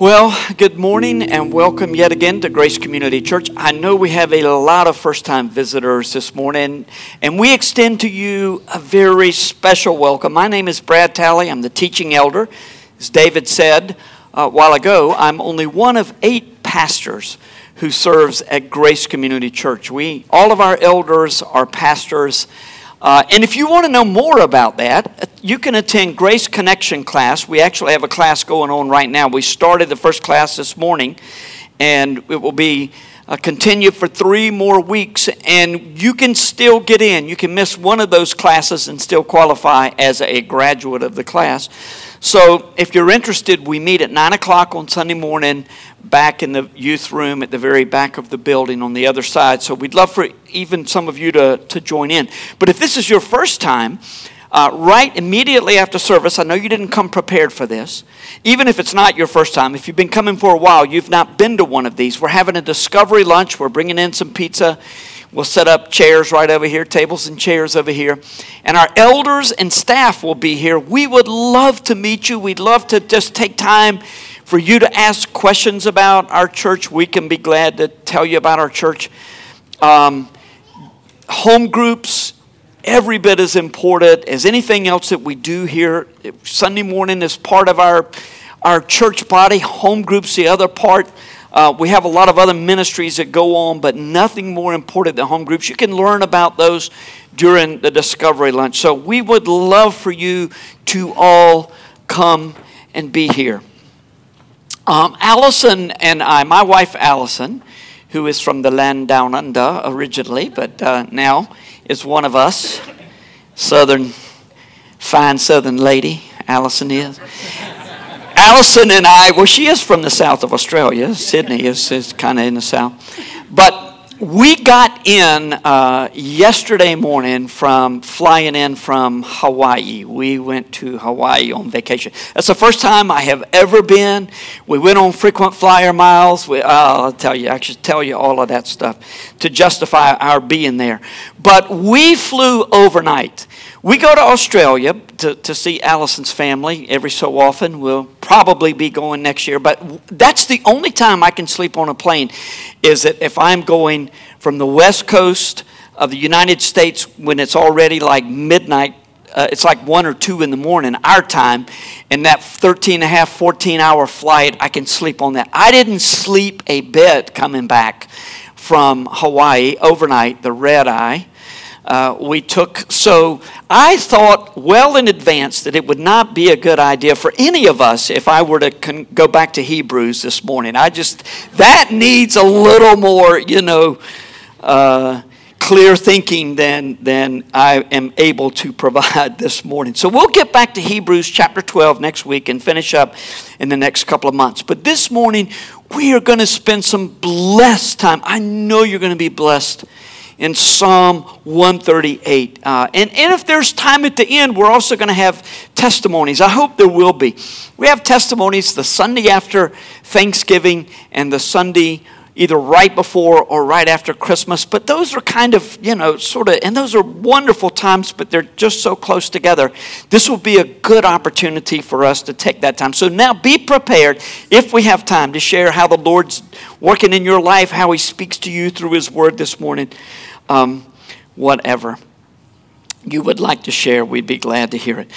Well, good morning and welcome yet again to Grace Community Church. I know we have a lot of first time visitors this morning, and we extend to you a very special welcome. My name is Brad Talley, I'm the teaching elder. As David said a while ago, I'm only one of eight pastors who serves at Grace Community Church. We, all of our elders are pastors. Uh, and if you want to know more about that, you can attend Grace Connection class. We actually have a class going on right now. We started the first class this morning, and it will be uh, for three more weeks. And you can still get in. You can miss one of those classes and still qualify as a graduate of the class. So if you're interested, we meet at 9 o'clock on Sunday morning back in the youth room at the very back of the building on the other side. So we'd love for even some of you to, to join in. But if this is your first time, uh, right immediately after service, I know you didn't come prepared for this. Even if it's not your first time, if you've been coming for a while, you've not been to one of these. We're having a discovery lunch. We're bringing in some pizza. We'll set up chairs right over here, tables and chairs over here. And our elders and staff will be here. We would love to meet you. We'd love to just take time for you to ask questions about our church. We can be glad to tell you about our church. Um, home groups, every bit as important as anything else that we do here. Sunday morning is part of our, our church body, home groups, the other part. Uh, we have a lot of other ministries that go on, but nothing more important than home groups. You can learn about those during the discovery lunch. So we would love for you to all come and be here. Um, Allison and I, my wife Allison, who is from the land down under originally, but uh, now is one of us, southern, fine southern lady, Allison is. Allison and I, well, she is from the south of Australia. Sydney is, is kind of in the south. But we got in uh, yesterday morning from flying in from Hawaii. We went to Hawaii on vacation. That's the first time I have ever been. We went on frequent flyer miles. We, uh, I'll tell you, I should tell you all of that stuff to justify our being there. But we flew overnight. We go to Australia to, to see Allison's family every so often. We'll probably be going next year, but that's the only time I can sleep on a plane is that if I'm going from the west coast of the United States when it's already like midnight, uh, it's like one or two in the morning, our time, and that 13 and a half, 14 hour flight, I can sleep on that. I didn't sleep a bit coming back from Hawaii overnight, the red eye uh, we took. So I thought well in advance that it would not be a good idea for any of us if I were to con- go back to Hebrews this morning. I just, that needs a little more, you know, uh, clear thinking than, than I am able to provide this morning. So we'll get back to Hebrews chapter 12 next week and finish up in the next couple of months. But this morning, we are going to spend some blessed time. I know you're going to be blessed in Psalm 138. Uh, and, and if there's time at the end, we're also going to have testimonies. I hope there will be. We have testimonies the Sunday after Thanksgiving and the Sunday either right before or right after Christmas. But those are kind of, you know, sort of, and those are wonderful times, but they're just so close together. This will be a good opportunity for us to take that time. So now be prepared if we have time to share how the Lord's working in your life, how He speaks to you through His Word this morning um, whatever you would like to share, we'd be glad to hear it.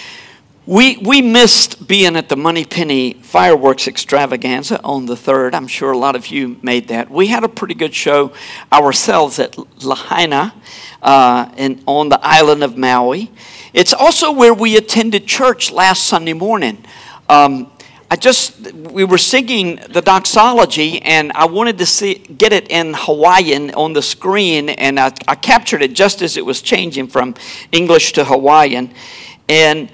We, we missed being at the Money Penny Fireworks Extravaganza on the 3rd. I'm sure a lot of you made that. We had a pretty good show ourselves at Lahaina uh, in, on the island of Maui. It's also where we attended church last Sunday morning. Um, I just we were singing the doxology, and I wanted to see get it in Hawaiian on the screen, and I, I captured it just as it was changing from English to Hawaiian, and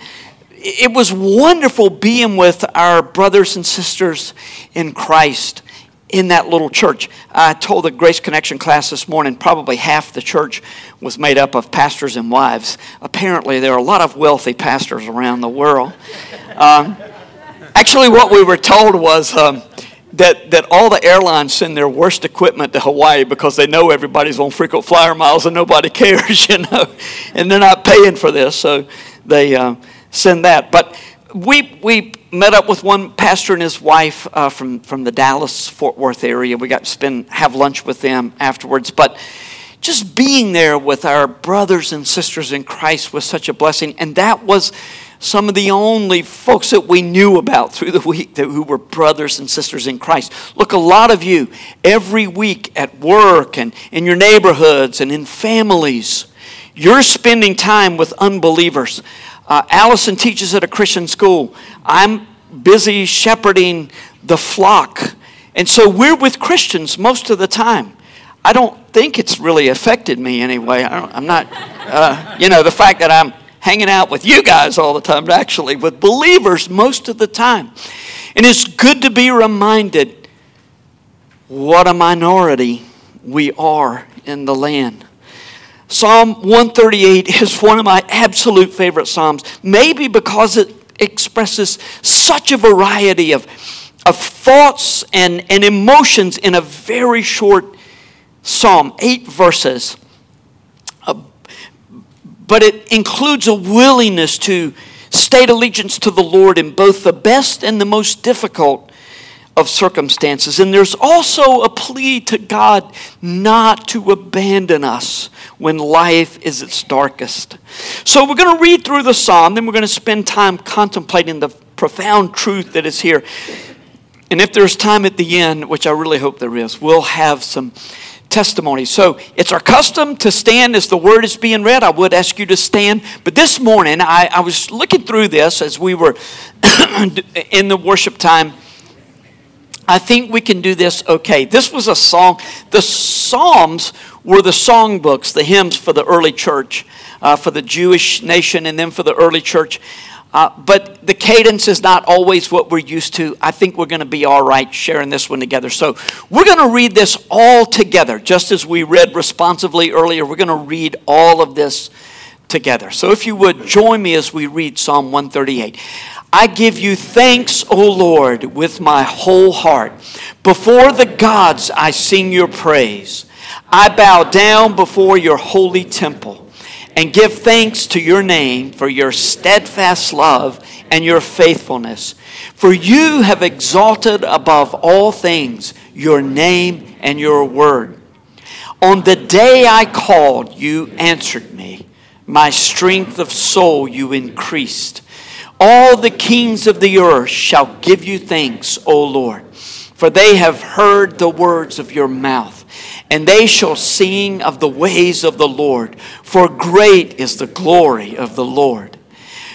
it was wonderful being with our brothers and sisters in Christ in that little church. I told the Grace Connection class this morning probably half the church was made up of pastors and wives. Apparently, there are a lot of wealthy pastors around the world. Um, Actually, what we were told was um, that, that all the airlines send their worst equipment to Hawaii because they know everybody's on frequent flyer miles and nobody cares, you know, and they're not paying for this, so they uh, send that. But we, we met up with one pastor and his wife uh, from, from the Dallas Fort Worth area. We got to spend have lunch with them afterwards. But just being there with our brothers and sisters in Christ was such a blessing. And that was some of the only folks that we knew about through the week that, who were brothers and sisters in Christ. Look, a lot of you every week at work and in your neighborhoods and in families, you're spending time with unbelievers. Uh, Allison teaches at a Christian school. I'm busy shepherding the flock. And so we're with Christians most of the time. I don't think it's really affected me anyway. I am not, uh, you know, the fact that I'm hanging out with you guys all the time, actually, with believers most of the time. And it's good to be reminded what a minority we are in the land. Psalm 138 is one of my absolute favorite Psalms, maybe because it expresses such a variety of, of thoughts and, and emotions in a very short psalm, eight verses. But it includes a willingness to state allegiance to the Lord in both the best and the most difficult of circumstances. And there's also a plea to God not to abandon us when life is its darkest. So we're going to read through the psalm, then we're going to spend time contemplating the profound truth that is here. And if there's time at the end, which I really hope there is, we'll have some testimony. So it's our custom to stand as the word is being read. I would ask you to stand. But this morning, I, I was looking through this as we were in the worship time. I think we can do this okay. This was a song. The Psalms were the songbooks, the hymns for the early church, uh, for the Jewish nation, and then for the early church. Uh, but the cadence is not always what we're used to. I think we're going to be all right sharing this one together. So we're going to read this all together, just as we read responsively earlier. We're going to read all of this together. So if you would join me as we read Psalm 138. I give you thanks, O Lord, with my whole heart. Before the gods, I sing your praise. I bow down before your holy temple and give thanks to your name for your steadfast love and your faithfulness. For you have exalted above all things your name and your word. On the day I called, you answered me. My strength of soul you increased. All the kings of the earth shall give you thanks, O Lord, for they have heard the words of your mouth and they shall sing of the ways of the Lord, for great is the glory of the Lord.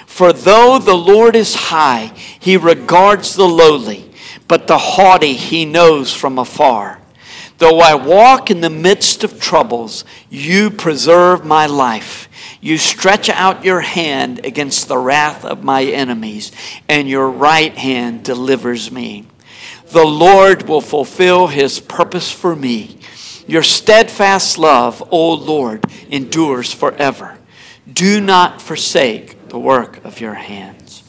For though the Lord is high, he regards the lowly, but the haughty he knows from afar. Though I walk in the midst of troubles, you preserve my life. You stretch out your hand against the wrath of my enemies, and your right hand delivers me. The Lord will fulfill his purpose for me. Your steadfast love, O Lord, endures forever. Do not forsake the work of your hands.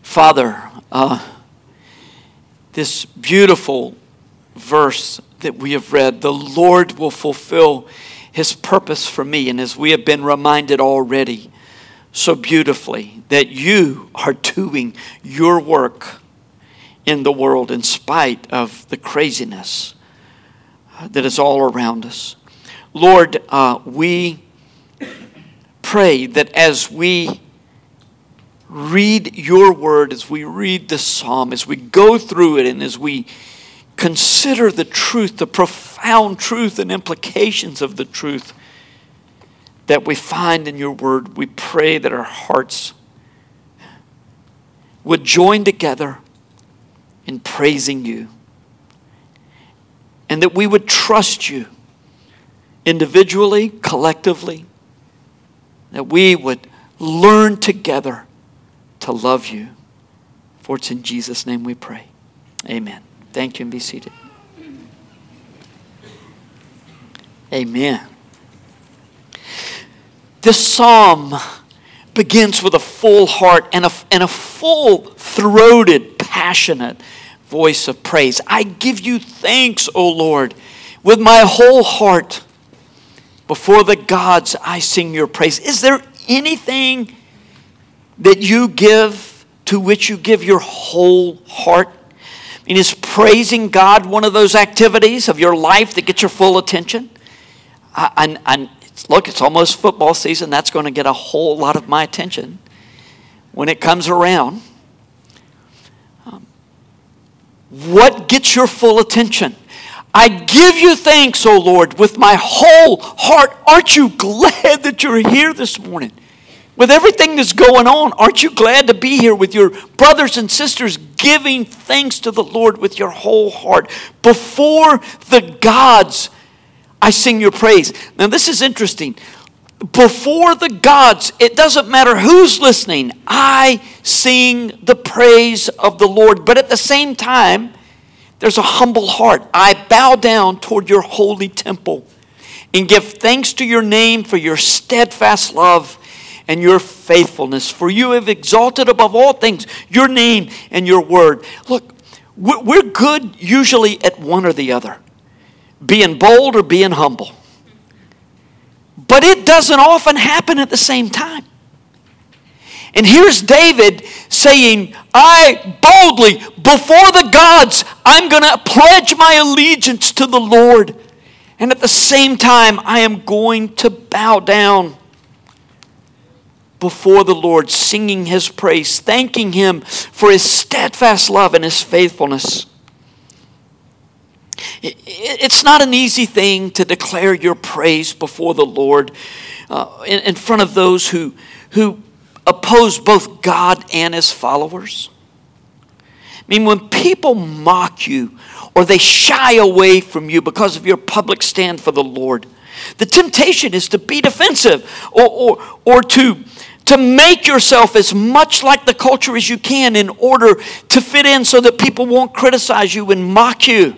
Father, uh, this beautiful verse that we have read, the Lord will fulfill his purpose for me. And as we have been reminded already so beautifully, that you are doing your work in the world in spite of the craziness that is all around us. Lord, uh, we pray that as we read your word, as we read the psalm, as we go through it, and as we consider the truth, the profound truth and implications of the truth that we find in your word, we pray that our hearts would join together in praising you and that we would trust you individually, collectively, that we would learn together to love you. For it's in Jesus' name we pray. Amen. Thank you and be seated. Amen. This psalm begins with a full heart and a, and a full throated, passionate voice of praise. I give you thanks, O Lord, with my whole heart. Before the gods, I sing your praise. Is there anything that you give to which you give your whole heart? I mean, is praising God one of those activities of your life that gets your full attention? I, I, I, look, it's almost football season. That's going to get a whole lot of my attention when it comes around. Um, what gets your full attention? I give you thanks, O Lord, with my whole heart. Aren't you glad that you're here this morning? With everything that's going on, aren't you glad to be here with your brothers and sisters giving thanks to the Lord with your whole heart? Before the gods, I sing your praise. Now, this is interesting. Before the gods, it doesn't matter who's listening, I sing the praise of the Lord. But at the same time, there's a humble heart. I bow down toward your holy temple and give thanks to your name for your steadfast love and your faithfulness. For you have exalted above all things your name and your word. Look, we're good usually at one or the other being bold or being humble. But it doesn't often happen at the same time. And here's David saying, I boldly, before the gods, I'm going to pledge my allegiance to the Lord. And at the same time, I am going to bow down before the Lord, singing his praise, thanking him for his steadfast love and his faithfulness. It's not an easy thing to declare your praise before the Lord uh, in, in front of those who, who oppose both God and his followers. I mean, when people mock you or they shy away from you because of your public stand for the Lord, the temptation is to be defensive or, or, or to, to make yourself as much like the culture as you can in order to fit in so that people won't criticize you and mock you.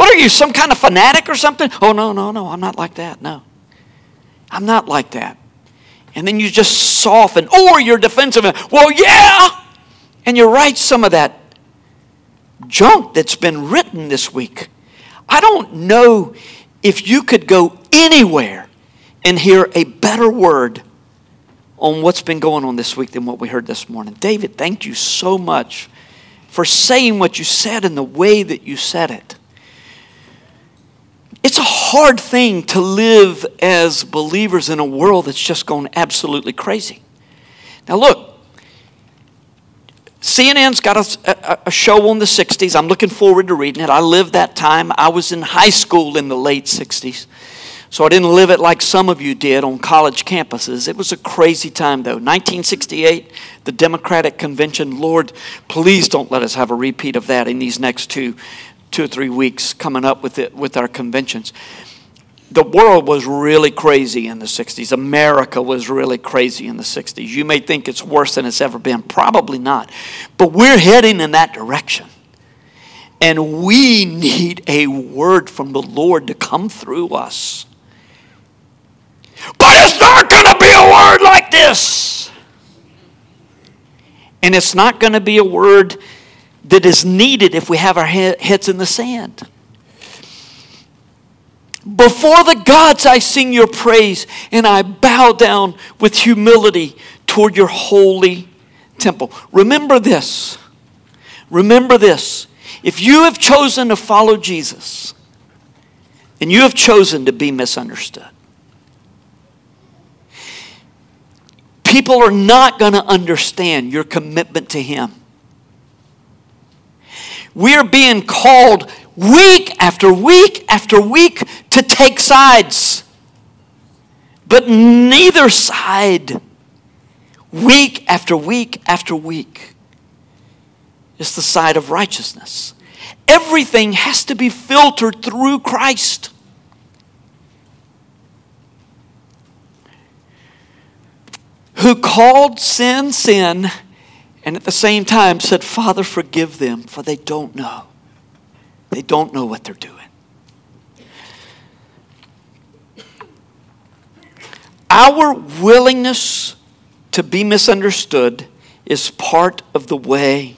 What are you, some kind of fanatic or something? Oh, no, no, no, I'm not like that. No. I'm not like that and then you just soften, or you're defensive. Well, yeah, and you write some of that junk that's been written this week. I don't know if you could go anywhere and hear a better word on what's been going on this week than what we heard this morning. David, thank you so much for saying what you said and the way that you said it. It's a hard thing to live as believers in a world that's just gone absolutely crazy. Now, look, CNN's got a, a, a, show on the 60s. I'm looking forward to reading it. I lived that time. I was in high school in the late 60s. So I didn't live it like some of you did on college campuses. It was a crazy time, though. 1968, the Democratic Convention. Lord, please don't let us have a repeat of that in these next two two or three weeks coming up with it with our conventions. The world was really crazy in the 60s. America was really crazy in the 60s. You may think it's worse than it's ever been. Probably not. But we're heading in that direction. And we need a word from the Lord to come through us. But it's not going to be a word like this. And it's not going to be a word that is needed if we have our heads in the sand. Before the gods, I sing your praise, and I bow down with humility toward your holy temple. Remember this. Remember this. If you have chosen to follow Jesus, and you have chosen to be misunderstood, people are not going to understand your commitment to Him we're being called week after week after week to take sides. But neither side, week after week after week, is the side of righteousness. Everything has to be filtered through Christ. Who called sin sin and at the same time said, Father, forgive them, for they don't know. They don't know what they're doing. Our willingness to be misunderstood is part of the way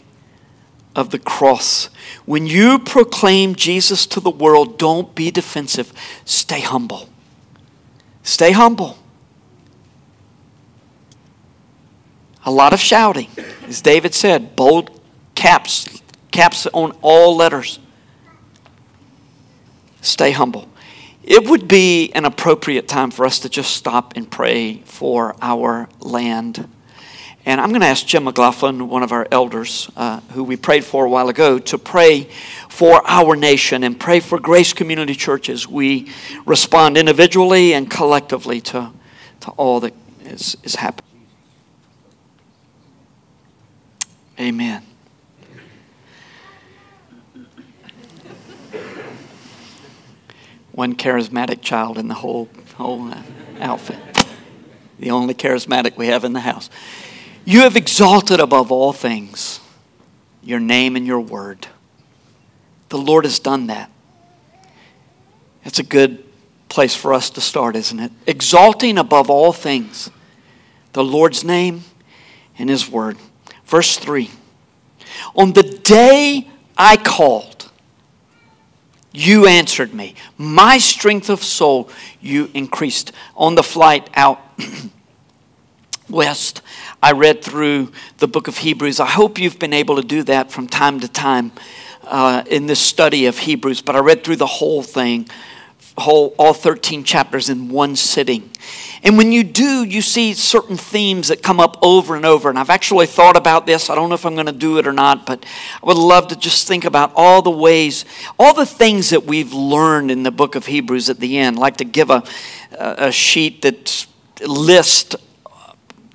of the cross. When you proclaim Jesus to the world, don't be defensive. Stay humble. Stay humble. A lot of shouting. As David said, bold caps, caps on all letters. Stay humble. It would be an appropriate time for us to just stop and pray for our land. And I'm going to ask Jim McLaughlin, one of our elders, uh, who we prayed for a while ago, to pray for our nation and pray for Grace Community Churches. We respond individually and collectively to, to all that is, is happening. Amen. One charismatic child in the whole, whole uh, outfit. The only charismatic we have in the house. You have exalted above all things your name and your word. The Lord has done that. It's a good place for us to start, isn't it? Exalting above all things the Lord's name and his word. Verse 3 On the day I called, you answered me. My strength of soul you increased. On the flight out west, I read through the book of Hebrews. I hope you've been able to do that from time to time uh, in this study of Hebrews, but I read through the whole thing whole all 13 chapters in one sitting. And when you do, you see certain themes that come up over and over. And I've actually thought about this. I don't know if I'm going to do it or not, but I would love to just think about all the ways, all the things that we've learned in the book of Hebrews at the end. Like to give a, a sheet that lists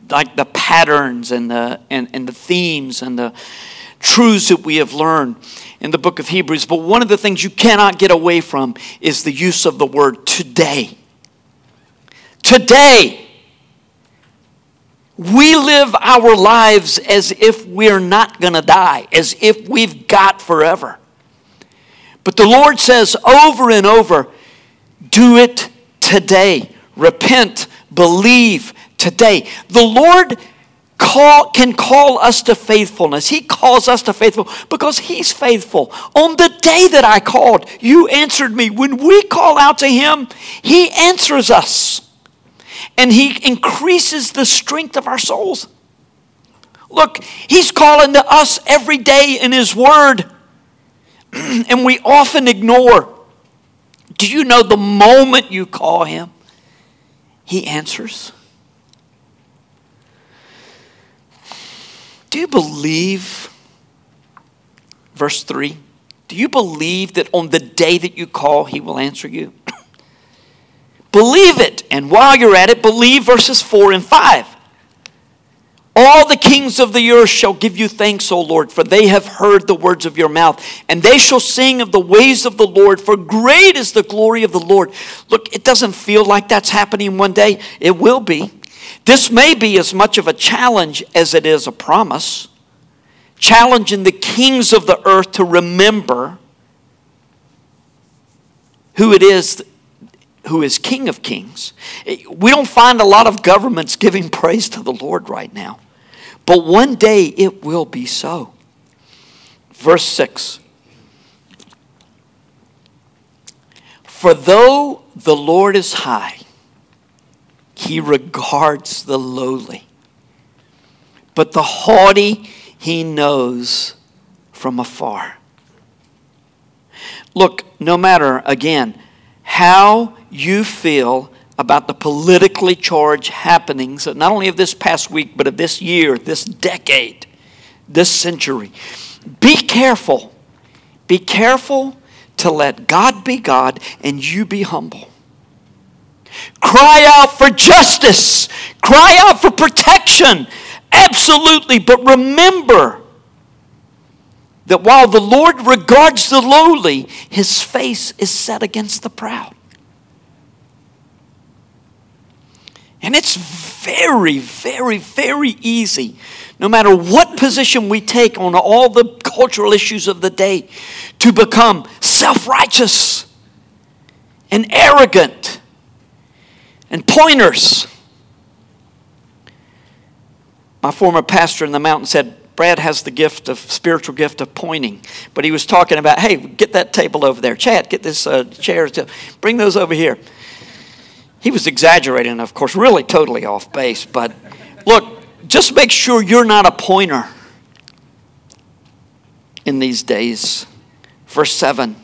like the patterns and the, and, and the themes and the truths that we have learned in the book of Hebrews. But one of the things you cannot get away from is the use of the word today. Today. We live our lives as if we're not going to die, as if we've got forever. But the Lord says over and over do it today. Repent, believe today. The Lord call, can call us to faithfulness. He calls us to faithful because He's faithful. On the day that I called, you answered me. When we call out to Him, He answers us and He increases the strength of our souls. Look, He's calling to us every day in His Word, and we often ignore. Do you know the moment you call Him, He answers? Do you believe, verse 3, do you believe that on the day that you call, he will answer you? believe it. And while you're at it, believe verses 4 and 5. All the kings of the earth shall give you thanks, O Lord, for they have heard the words of your mouth, and they shall sing of the ways of the Lord, for great is the glory of the Lord. Look, it doesn't feel like that's happening one day. It will be. This may be as much of a challenge as it is a promise, challenging the kings of the earth to remember who it is who is King of Kings. We don't find a lot of governments giving praise to the Lord right now, but one day it will be so. Verse 6 For though the Lord is high, he regards the lowly. But the haughty he knows from afar. Look, no matter, again, how you feel about the politically charged happenings, not only of this past week, but of this year, this decade, this century, be careful. Be careful to let God be God and you be humble. Cry out for justice. Cry out for protection. Absolutely. But remember that while the Lord regards the lowly, his face is set against the proud. And it's very, very, very easy, no matter what position we take on all the cultural issues of the day, to become self righteous and arrogant and pointers. My former pastor in the mountain said, Brad has the gift of spiritual gift of pointing, but he was talking about, hey, get that table over there. Chad, get this uh, chair. Bring those over here. He was exaggerating, of course, really totally off base. But look, just make sure you're not a pointer in these days. Verse 7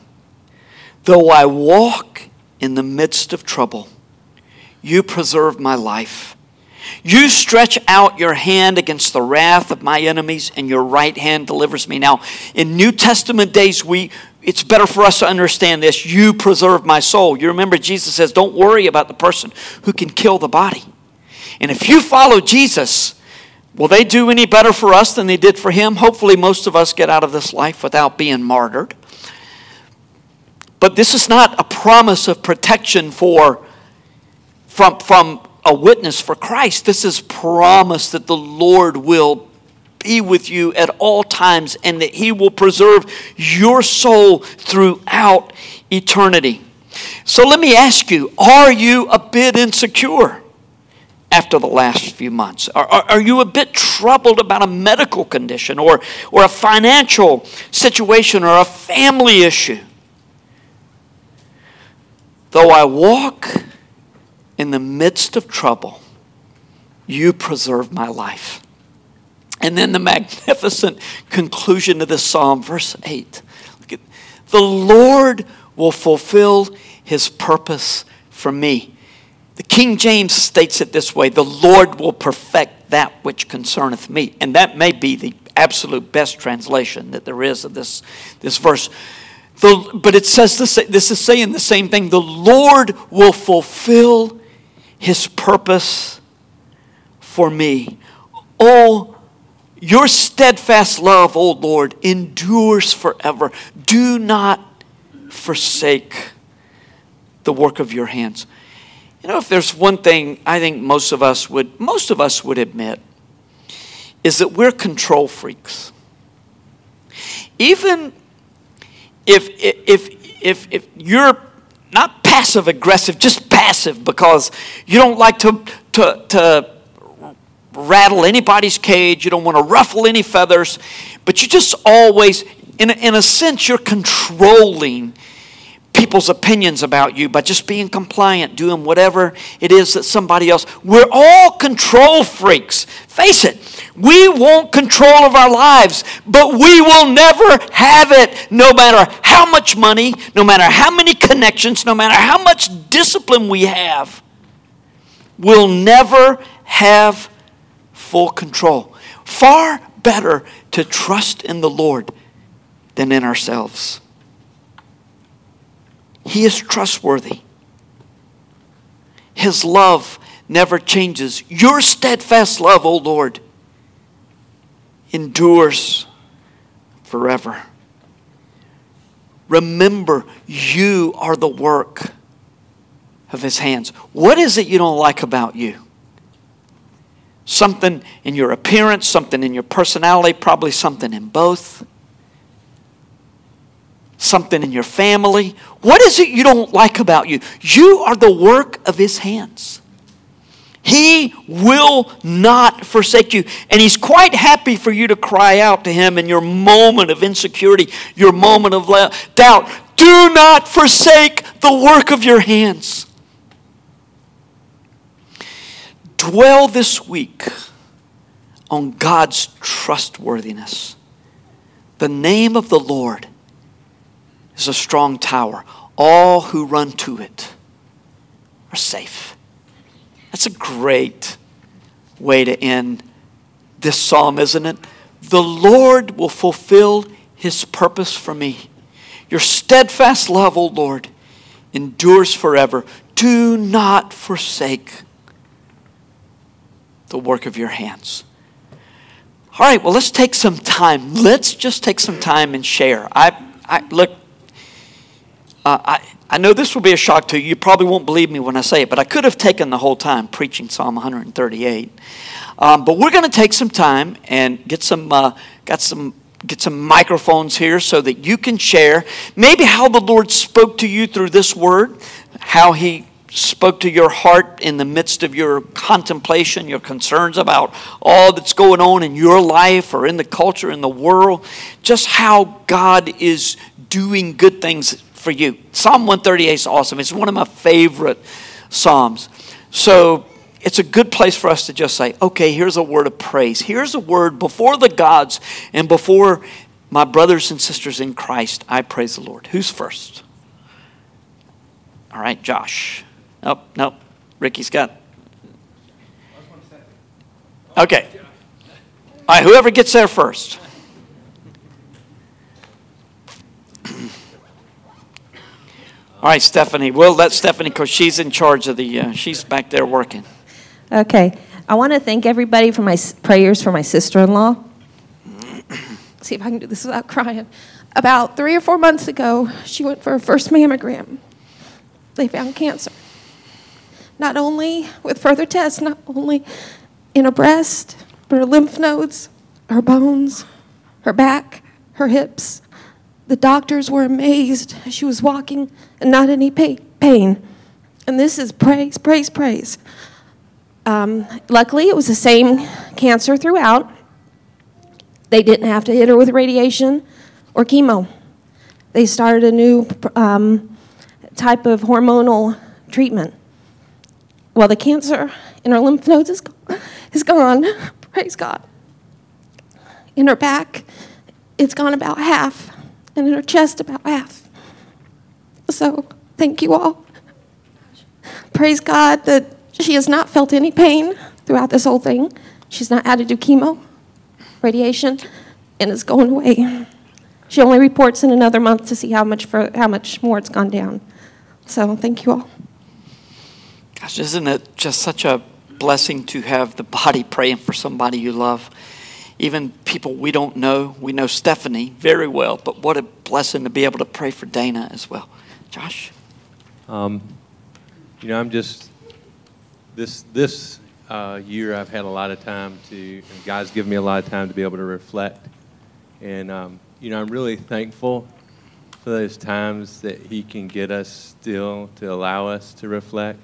Though I walk in the midst of trouble, you preserve my life. You stretch out your hand against the wrath of my enemies, and your right hand delivers me. Now, in New Testament days, we it's better for us to understand this. You preserve my soul. You remember Jesus says, Don't worry about the person who can kill the body. And if you follow Jesus, will they do any better for us than they did for him? Hopefully, most of us get out of this life without being martyred. But this is not a promise of protection for from, from a witness for Christ. This is promise that the Lord will be with you at all times and that He will preserve your soul throughout eternity. So let me ask you are you a bit insecure after the last few months? Are, are, are, you a bit troubled about a medical condition or, or a financial situation or a family issue? Though I walk in the midst of trouble, you preserve my life. And then the magnificent conclusion of this psalm, verse 8. Look at, the Lord will fulfill his purpose for me. The King James states it this way the Lord will perfect that which concerneth me. And that may be the absolute best translation that there is of this, this verse. The, but it says this, this is saying the same thing. The Lord will fulfill his purpose for me. Oh, your steadfast love, O Lord, endures forever. Do not forsake the work of your hands. You know, if there's one thing I think most of us would most of us would admit is that we're control freaks. Even if if if if you're not passive aggressive, just passive because you don't like to, to, to rattle anybody's cage, you don't want to ruffle any feathers, but you just always, in in a sense, you're controlling people's opinions about you by just being compliant, doing whatever it is that somebody else. We're all control freaks. Face it, we want control of our lives, but we will never have it no matter how much money, no matter how many connections, no matter how much discipline we have. We'll never have full control. Far better to trust in the Lord than in ourselves. He is trustworthy. His love never changes. Your steadfast love, O Lord, endures forever. Remember, you are the work of His hands. What is it you don't like about you? Something in your appearance, something in your personality, probably something in both something in your family. What is it you don't like about you? You are the work of His hands. He will not forsake you. And He's quite happy for you to cry out to Him in your moment of insecurity, your moment of doubt. Do not forsake the work of your hands. Dwell this week on God's trustworthiness. The name of the Lord is a strong tower. All who run to it are safe. That's a great way to end this psalm, isn't it? The Lord will fulfill his purpose for me. Your steadfast love, O Lord, endures forever. Do not forsake the work of your hands. All right, well, let's take some time. Let's just take some time and share. I, I look, uh, I, I know this will be a shock to you. You probably won't believe me when I say it, but I could have taken the whole time preaching Psalm 138. Um, but we're going to take some time and get some, uh, got some, get some microphones here so that you can share maybe how the Lord spoke to you through this word, how He spoke to your heart in the midst of your contemplation, your concerns about all that's going on in your life or in the culture, in the world, just how God is doing good things for you. Psalm 138 is awesome. It's one of my favorite Psalms. So it's a good place for us to just say, okay, here's a word of praise. Here's a word before the gods and before my brothers and sisters in Christ. I praise the Lord. Who's first? All right, Josh. Nope, nope. Ricky's got. Okay. All right, whoever gets there first. All right, Stephanie. We'll let Stephanie, because she's in charge of the, uh, she's back there working. Okay. I want to thank everybody for my prayers for my sister in law. See if I can do this without crying. About three or four months ago, she went for her first mammogram. They found cancer. Not only with further tests, not only in her breast, but her lymph nodes, her bones, her back, her hips, the doctors were amazed. She was walking and not any pain. And this is praise, praise, praise. Um, luckily, it was the same cancer throughout. They didn't have to hit her with radiation or chemo. They started a new um, type of hormonal treatment. Well, the cancer in her lymph nodes is, is gone. Praise God. In her back, it's gone about half and in her chest about half. So thank you all. Praise God that she has not felt any pain throughout this whole thing. She's not had to do chemo, radiation, and it's going away. She only reports in another month to see how much for, how much more it's gone down. So thank you all. Gosh, isn't it just such a blessing to have the body praying for somebody you love? Even people we don't know. We know Stephanie very well, but what a blessing to be able to pray for Dana as well. Josh? Um, you know, I'm just, this, this uh, year I've had a lot of time to, and God's given me a lot of time to be able to reflect. And, um, you know, I'm really thankful for those times that He can get us still to allow us to reflect.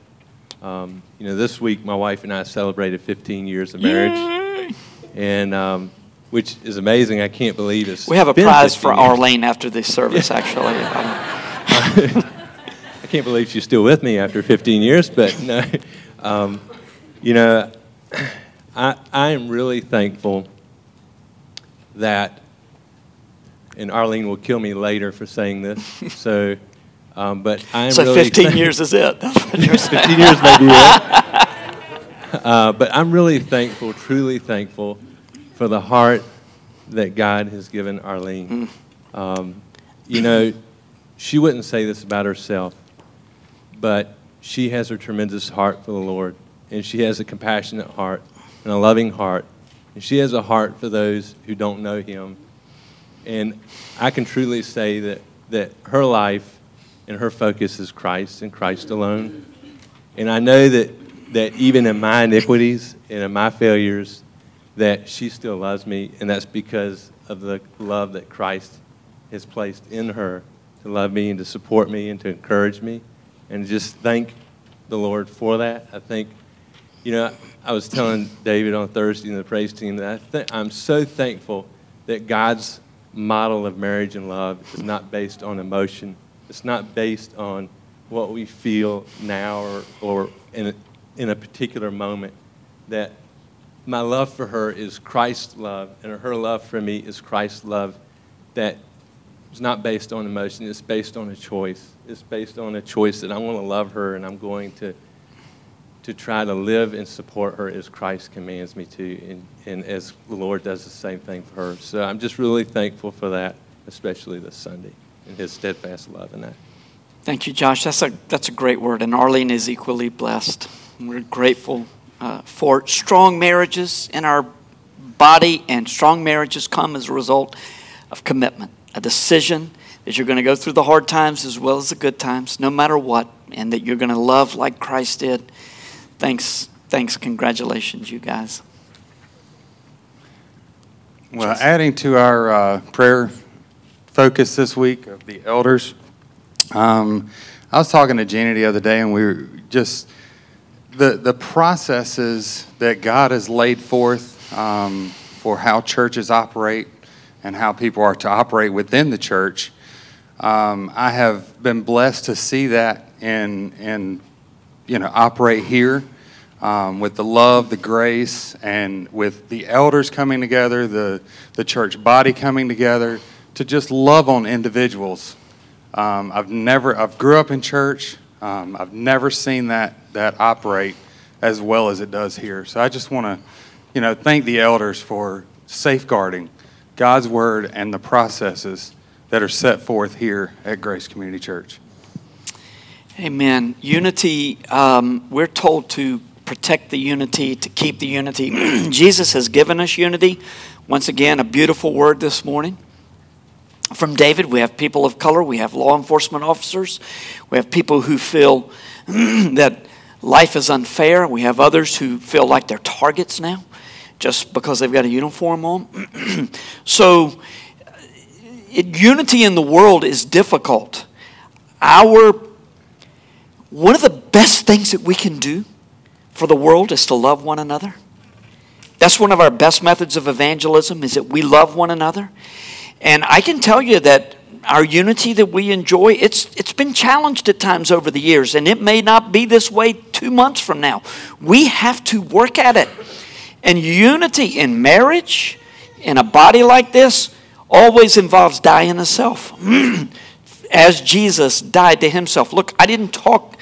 Um, you know, this week my wife and I celebrated 15 years of marriage. Yay! And um, which is amazing. I can't believe it's. We have a prize for years. Arlene after this service, actually. I can't believe she's still with me after 15 years, but no, um, you know, I I am really thankful that, and Arlene will kill me later for saying this. So, um, but I'm so really 15 years is it. 15 years may be it. Uh, but I'm really thankful, truly thankful, for the heart that God has given Arlene. Mm. Um, you know, she wouldn't say this about herself, but she has a tremendous heart for the Lord, and she has a compassionate heart and a loving heart, and she has a heart for those who don't know Him. And I can truly say that, that her life and her focus is Christ and Christ alone. And I know that that even in my iniquities and in my failures, that she still loves me, and that's because of the love that Christ has placed in her to love me and to support me and to encourage me, and just thank the Lord for that. I think, you know, I was telling David on Thursday in the praise team that I th- I'm so thankful that God's model of marriage and love is not based on emotion. It's not based on what we feel now or, or in, in a particular moment that my love for her is Christ's love, and her love for me is Christ's love that is not based on emotion, it's based on a choice. It's based on a choice that I want to love her and I'm going to, to try to live and support her as Christ commands me to, and, and as the Lord does the same thing for her. So I'm just really thankful for that, especially this Sunday, and his steadfast love in that. Thank you, Josh. That's a, that's a great word, and Arlene is equally blessed. We're grateful uh, for strong marriages in our body, and strong marriages come as a result of commitment, a decision that you're going to go through the hard times as well as the good times, no matter what, and that you're going to love like Christ did. Thanks, thanks, congratulations, you guys. Well, adding to our uh, prayer focus this week of the elders, um, I was talking to Jeannie the other day, and we were just the, the processes that God has laid forth um, for how churches operate and how people are to operate within the church, um, I have been blessed to see that and, and you know, operate here. um, with the love, the grace, and with the elders coming together, the, the church body coming together to just love on individuals. Um, I've never, I've grew up in church. Um, I've never seen that, that operate as well as it does here. So I just want to, you know, thank the elders for safeguarding God's word and the processes that are set forth here at Grace Community Church. Amen. Unity, um, we're told to protect the unity, to keep the unity. Jesus has given us unity. Once again, a beautiful word this morning. From David, we have people of color, we have law enforcement officers, we have people who feel that life is unfair, we have others who feel like they're targets now just because they've got a uniform on. so, it, unity in the world is difficult. Our one of the best things that we can do for the world is to love one another. That's one of our best methods of evangelism is that we love one another. And I can tell you that our unity that we enjoy, it's, it's been challenged at times over the years, and it may not be this way two months from now. We have to work at it. And unity in marriage, in a body like this, always involves dying to self. As Jesus died to himself. Look, I didn't talk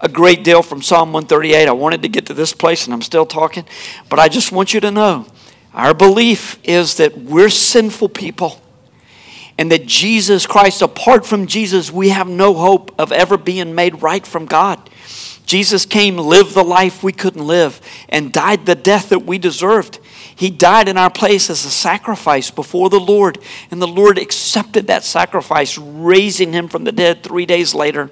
a great deal from Psalm 138. I wanted to get to this place and I'm still talking, but I just want you to know our belief is that we're sinful people and that Jesus Christ, apart from Jesus, we have no hope of ever being made right from God. Jesus came, lived the life we couldn't live, and died the death that we deserved. He died in our place as a sacrifice before the Lord, and the Lord accepted that sacrifice, raising him from the dead three days later.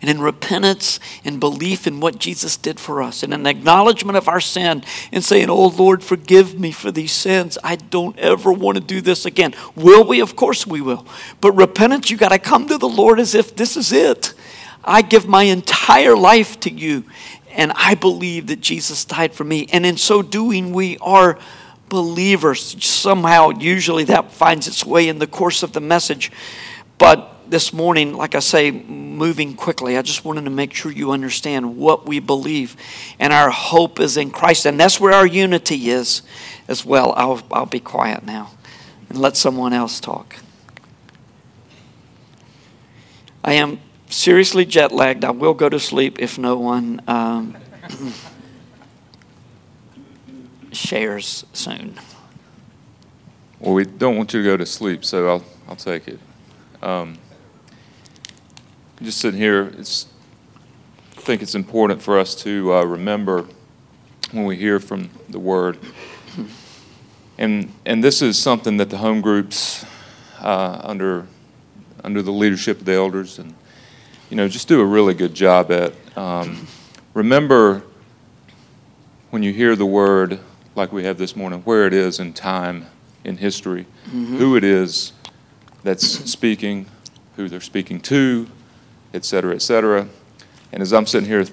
And in repentance and belief in what Jesus did for us, and an acknowledgement of our sin, and saying, Oh Lord, forgive me for these sins. I don't ever want to do this again. Will we? Of course we will. But repentance, you got to come to the Lord as if this is it. I give my entire life to you, and I believe that Jesus died for me. And in so doing, we are believers. Somehow, usually that finds its way in the course of the message. But this morning, like I say, moving quickly, I just wanted to make sure you understand what we believe. And our hope is in Christ. And that's where our unity is as well. I'll, I'll be quiet now and let someone else talk. I am seriously jet lagged. I will go to sleep if no one um, shares soon. Well, we don't want you to go to sleep, so I'll, I'll take it. Um, just sitting here, it's, I think it's important for us to uh, remember when we hear from the Word. And, and this is something that the home groups, uh, under, under the leadership of the elders, and you know, just do a really good job at. Um, remember when you hear the word, like we have this morning, where it is in time, in history, mm-hmm. who it is that's speaking, who they're speaking to, et cetera, et cetera. And as I'm sitting here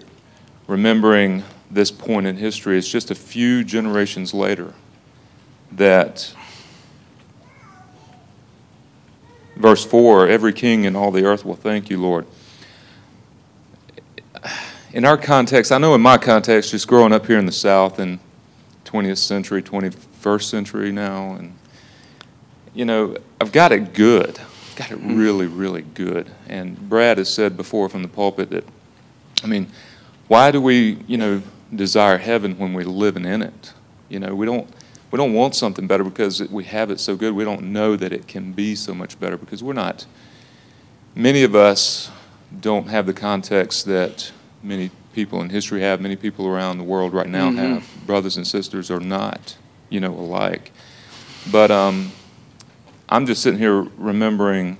remembering this point in history, it's just a few generations later that verse 4 every king in all the earth will thank you, Lord. In our context, I know in my context, just growing up here in the South in 20th century, 21st century now, and you know, I've got it good I've got it really, really good. And Brad has said before from the pulpit that, I mean, why do we, you know, desire heaven when we're living in it? You know, we don't we don't want something better because we have it so good. We don't know that it can be so much better because we're not. Many of us don't have the context that many people in history have. Many people around the world right now mm-hmm. have. Brothers and sisters are not, you know, alike. But um, I'm just sitting here remembering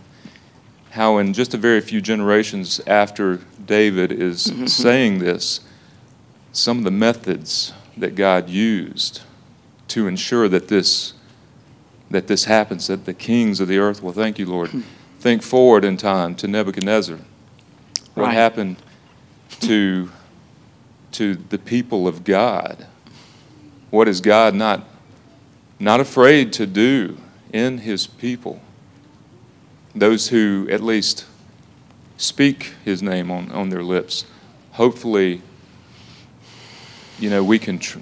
how, in just a very few generations after David is mm-hmm. saying this, some of the methods that God used to ensure that this that this happens, that the kings of the earth will thank you, Lord. Hmm. Think forward in time to Nebuchadnezzar. What right. happened to to the people of God? What is God not not afraid to do in his people, those who at least speak his name on, on their lips, hopefully you know, we can, tr-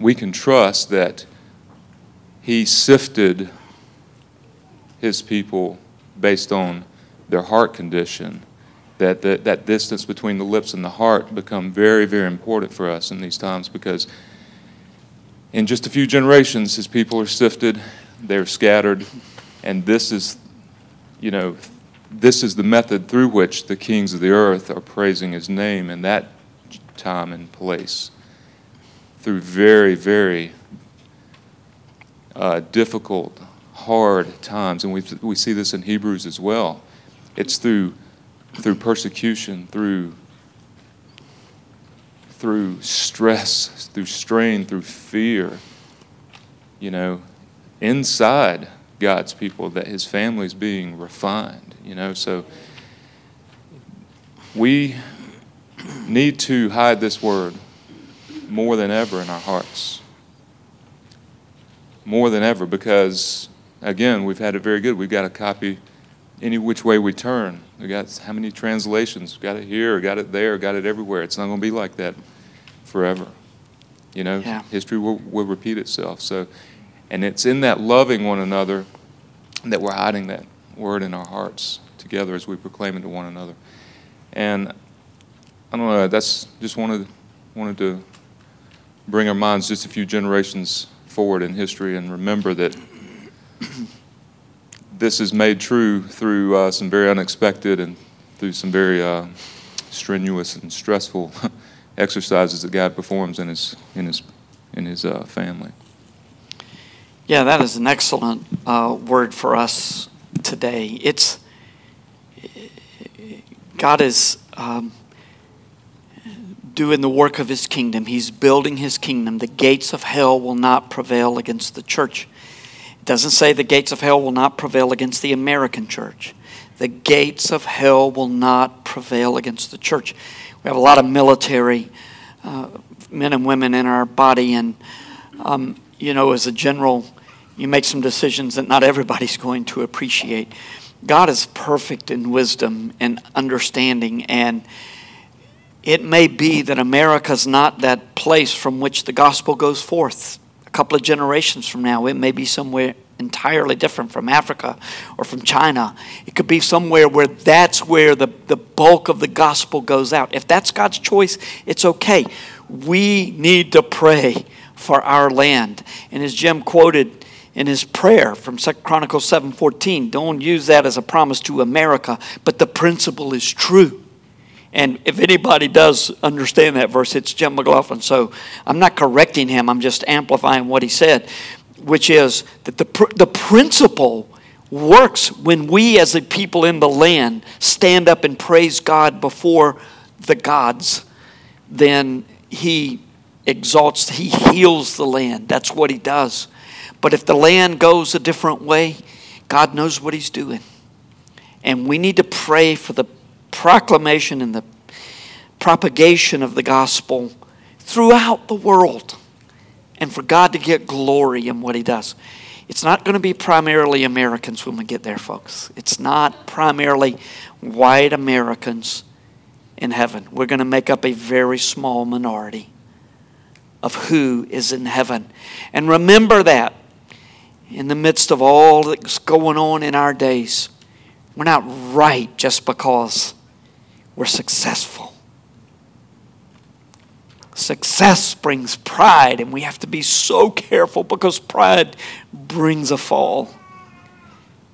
we can trust that He sifted His people based on their heart condition. That, that that distance between the lips and the heart become very, very important for us in these times because in just a few generations, His people are sifted, they're scattered, and this is, you know, this is the method through which the kings of the earth are praising his name in that time and place. Through very, very uh, difficult, hard times. And we, we see this in Hebrews as well. It's through, through persecution, through, through stress, through strain, through fear, you know, inside God's people that his family is being refined, you know. So we need to hide this word more than ever in our hearts. More than ever, because again, we've had it very good. We've got a copy any which way we turn. We got how many translations? We've got it here, got it there, got it everywhere. It's not going to be like that forever. You know, Yeah. history will, will repeat itself. So, and it's in that loving one another that we're hiding that word in our hearts together as we proclaim it to one another. And I don't know. That's just wanted wanted to bring our minds just a few generations forward in history and remember that this is made true through uh, some very unexpected and through some very uh, strenuous and stressful exercises that God performs in His in His in His uh, family. Yeah, that is an excellent uh, word for us today. It's God is um, doing the work of His kingdom. He's building His kingdom. The gates of hell will not prevail against the church. It doesn't say the gates of hell will not prevail against the American church. The gates of hell will not prevail against the church. We have a lot of military uh, men and women in our body, and um, you know, as a general, you make some decisions that not everybody's going to appreciate. God is perfect in wisdom and understanding, and it may be that America's not that place from which the gospel goes forth. A couple of generations from now, it may be somewhere entirely different from Africa or from China. It could be somewhere where that's where the, the bulk of the gospel goes out. If that's God's choice, it's okay. We need to pray for our land. And as Jim quoted in his prayer from 2 Chronicles 7:14, don't use that as a promise to America, but the principle is true. And if anybody does understand that verse, it's Jim McLaughlin. So I'm not correcting him, I'm just amplifying what he said, which is that the, pr- the principle works when we, as a people in the land, stand up and praise God before the gods. Then he exalts, he heals the land. That's what he does. But if the land goes a different way, God knows what he's doing. And we need to pray for the proclamation and the propagation of the gospel throughout the world and for God to get glory in what he does. It's not going to be primarily Americans when we get there, folks. It's not primarily white Americans in heaven. We're going to make up a very small minority of who is in heaven. And remember that in the midst of all that's going on in our days, we're not right just because we're successful. Success brings pride, and we have to be so careful because pride brings a fall.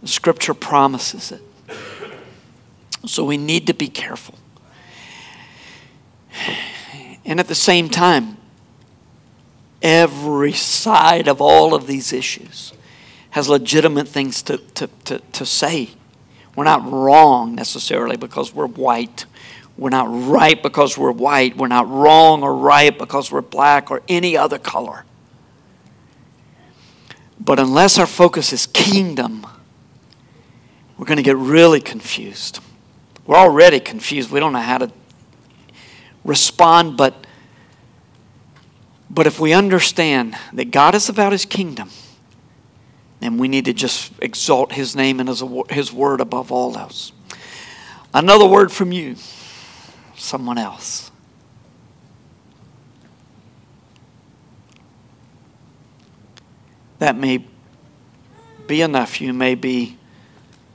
The scripture promises it. So we need to be careful. And at the same time, every side of all of these issues has legitimate things to, to, to, to say. We're not wrong necessarily because we're white. We're not right because we're white. We're not wrong or right because we're black or any other color. But unless our focus is kingdom, we're going to get really confused. We're already confused. We don't know how to respond, but but if we understand that God is about his kingdom, and we need to just exalt his name and his, his word above all else. Another word from you, someone else. That may be enough. You may be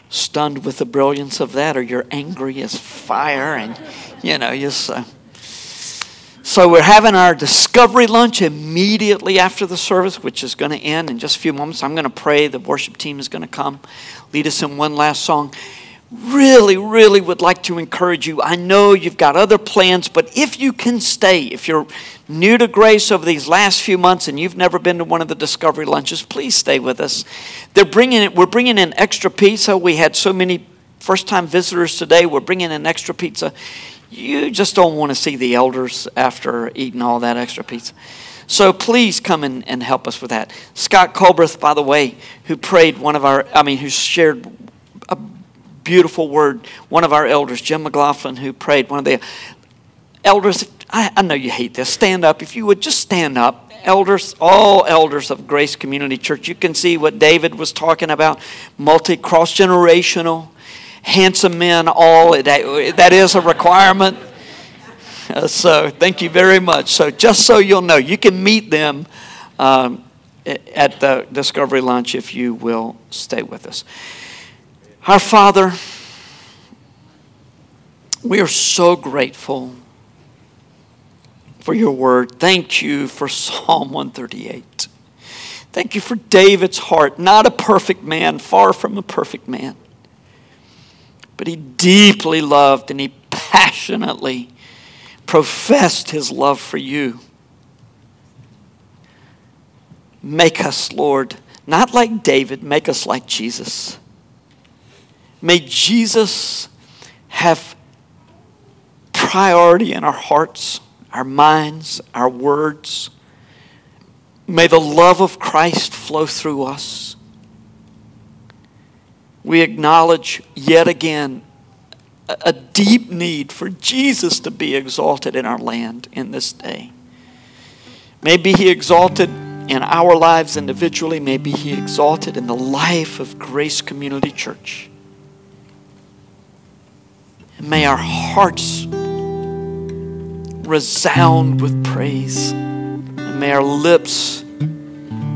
stunned with the brilliance of that, or you're angry as fire, and you know, you're so so we're having our discovery lunch immediately after the service, which is going to end in just a few moments. I'm going to pray. The worship team is going to come, lead us in one last song. Really, really would like to encourage you. I know you've got other plans, but if you can stay, if you're new to grace over these last few months and you've never been to one of the discovery lunches, please stay with us. They're bringing it. We're bringing in extra pizza. We had so many first-time visitors today. We're bringing in extra pizza you just don't want to see the elders after eating all that extra pizza. So please come in and help us with that. Scott Colbreth, by the way, who prayed one of our, I mean, who shared a beautiful word, one of our elders, Jim McLaughlin, who prayed, one of the elders, I, I know you hate this, stand up. If you would just stand up. Elders, all elders of Grace Community Church, you can see what David was talking about multi cross generational handsome men all. That, is a requirement. Uh, so thank you very much. So just so you'll know, you can meet them um, at the Discovery Lunch if you will stay with us. Our Father, we are so grateful for your word. Thank you for Psalm 138. Thank you for David's heart, not a perfect man, far from a perfect man but he deeply loved and he passionately professed his love for you. Make us, Lord, not like David, make us like Jesus. May Jesus have priority in our hearts, our minds, our words. May the love of Christ flow through us we acknowledge yet again a deep need for Jesus to be exalted in our land in this day. Maybe He exalted in our lives individually, maybe He exalted in the life of Grace Community Church. And may our hearts resound with praise, and may our lips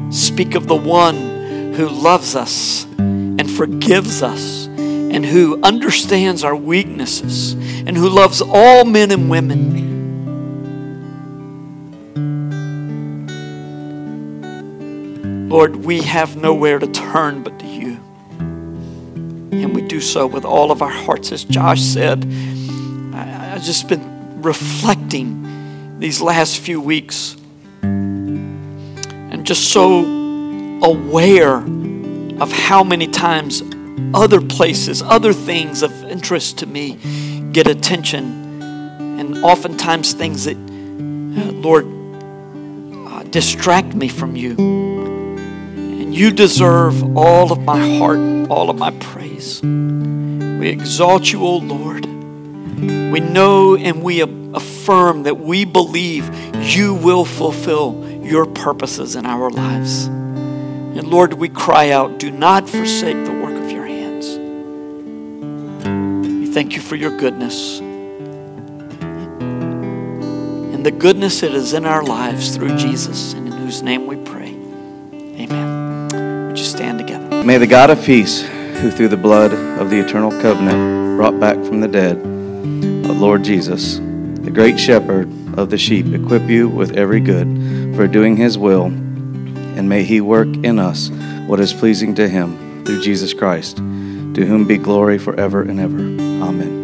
speak of the one who loves us and forgives us and who understands our weaknesses and who loves all men and women. Lord, we have nowhere to turn but to you. And we do so with all of our hearts. As Josh said, I, have just been reflecting these last few weeks and just so aware of how many times other places, other things of interest to me get attention, and oftentimes things that, Lord, uh, distract me from you. And you deserve all of my heart, all of my praise. We exalt you, O Lord. We know and we affirm that we believe you will fulfill your purposes in our lives. And Lord, we cry out, do not forsake the work of your hands. We thank you for your goodness. And the goodness that is in our lives through Jesus, and in whose name we pray. Amen. Would you stand together? May the God of peace, who through the blood of the eternal covenant brought back from the dead, of Lord Jesus, the great shepherd of the sheep, equip you with every good for doing his will and may He work in us what is pleasing to Him through Jesus Christ, to whom be glory forever and ever. Amen.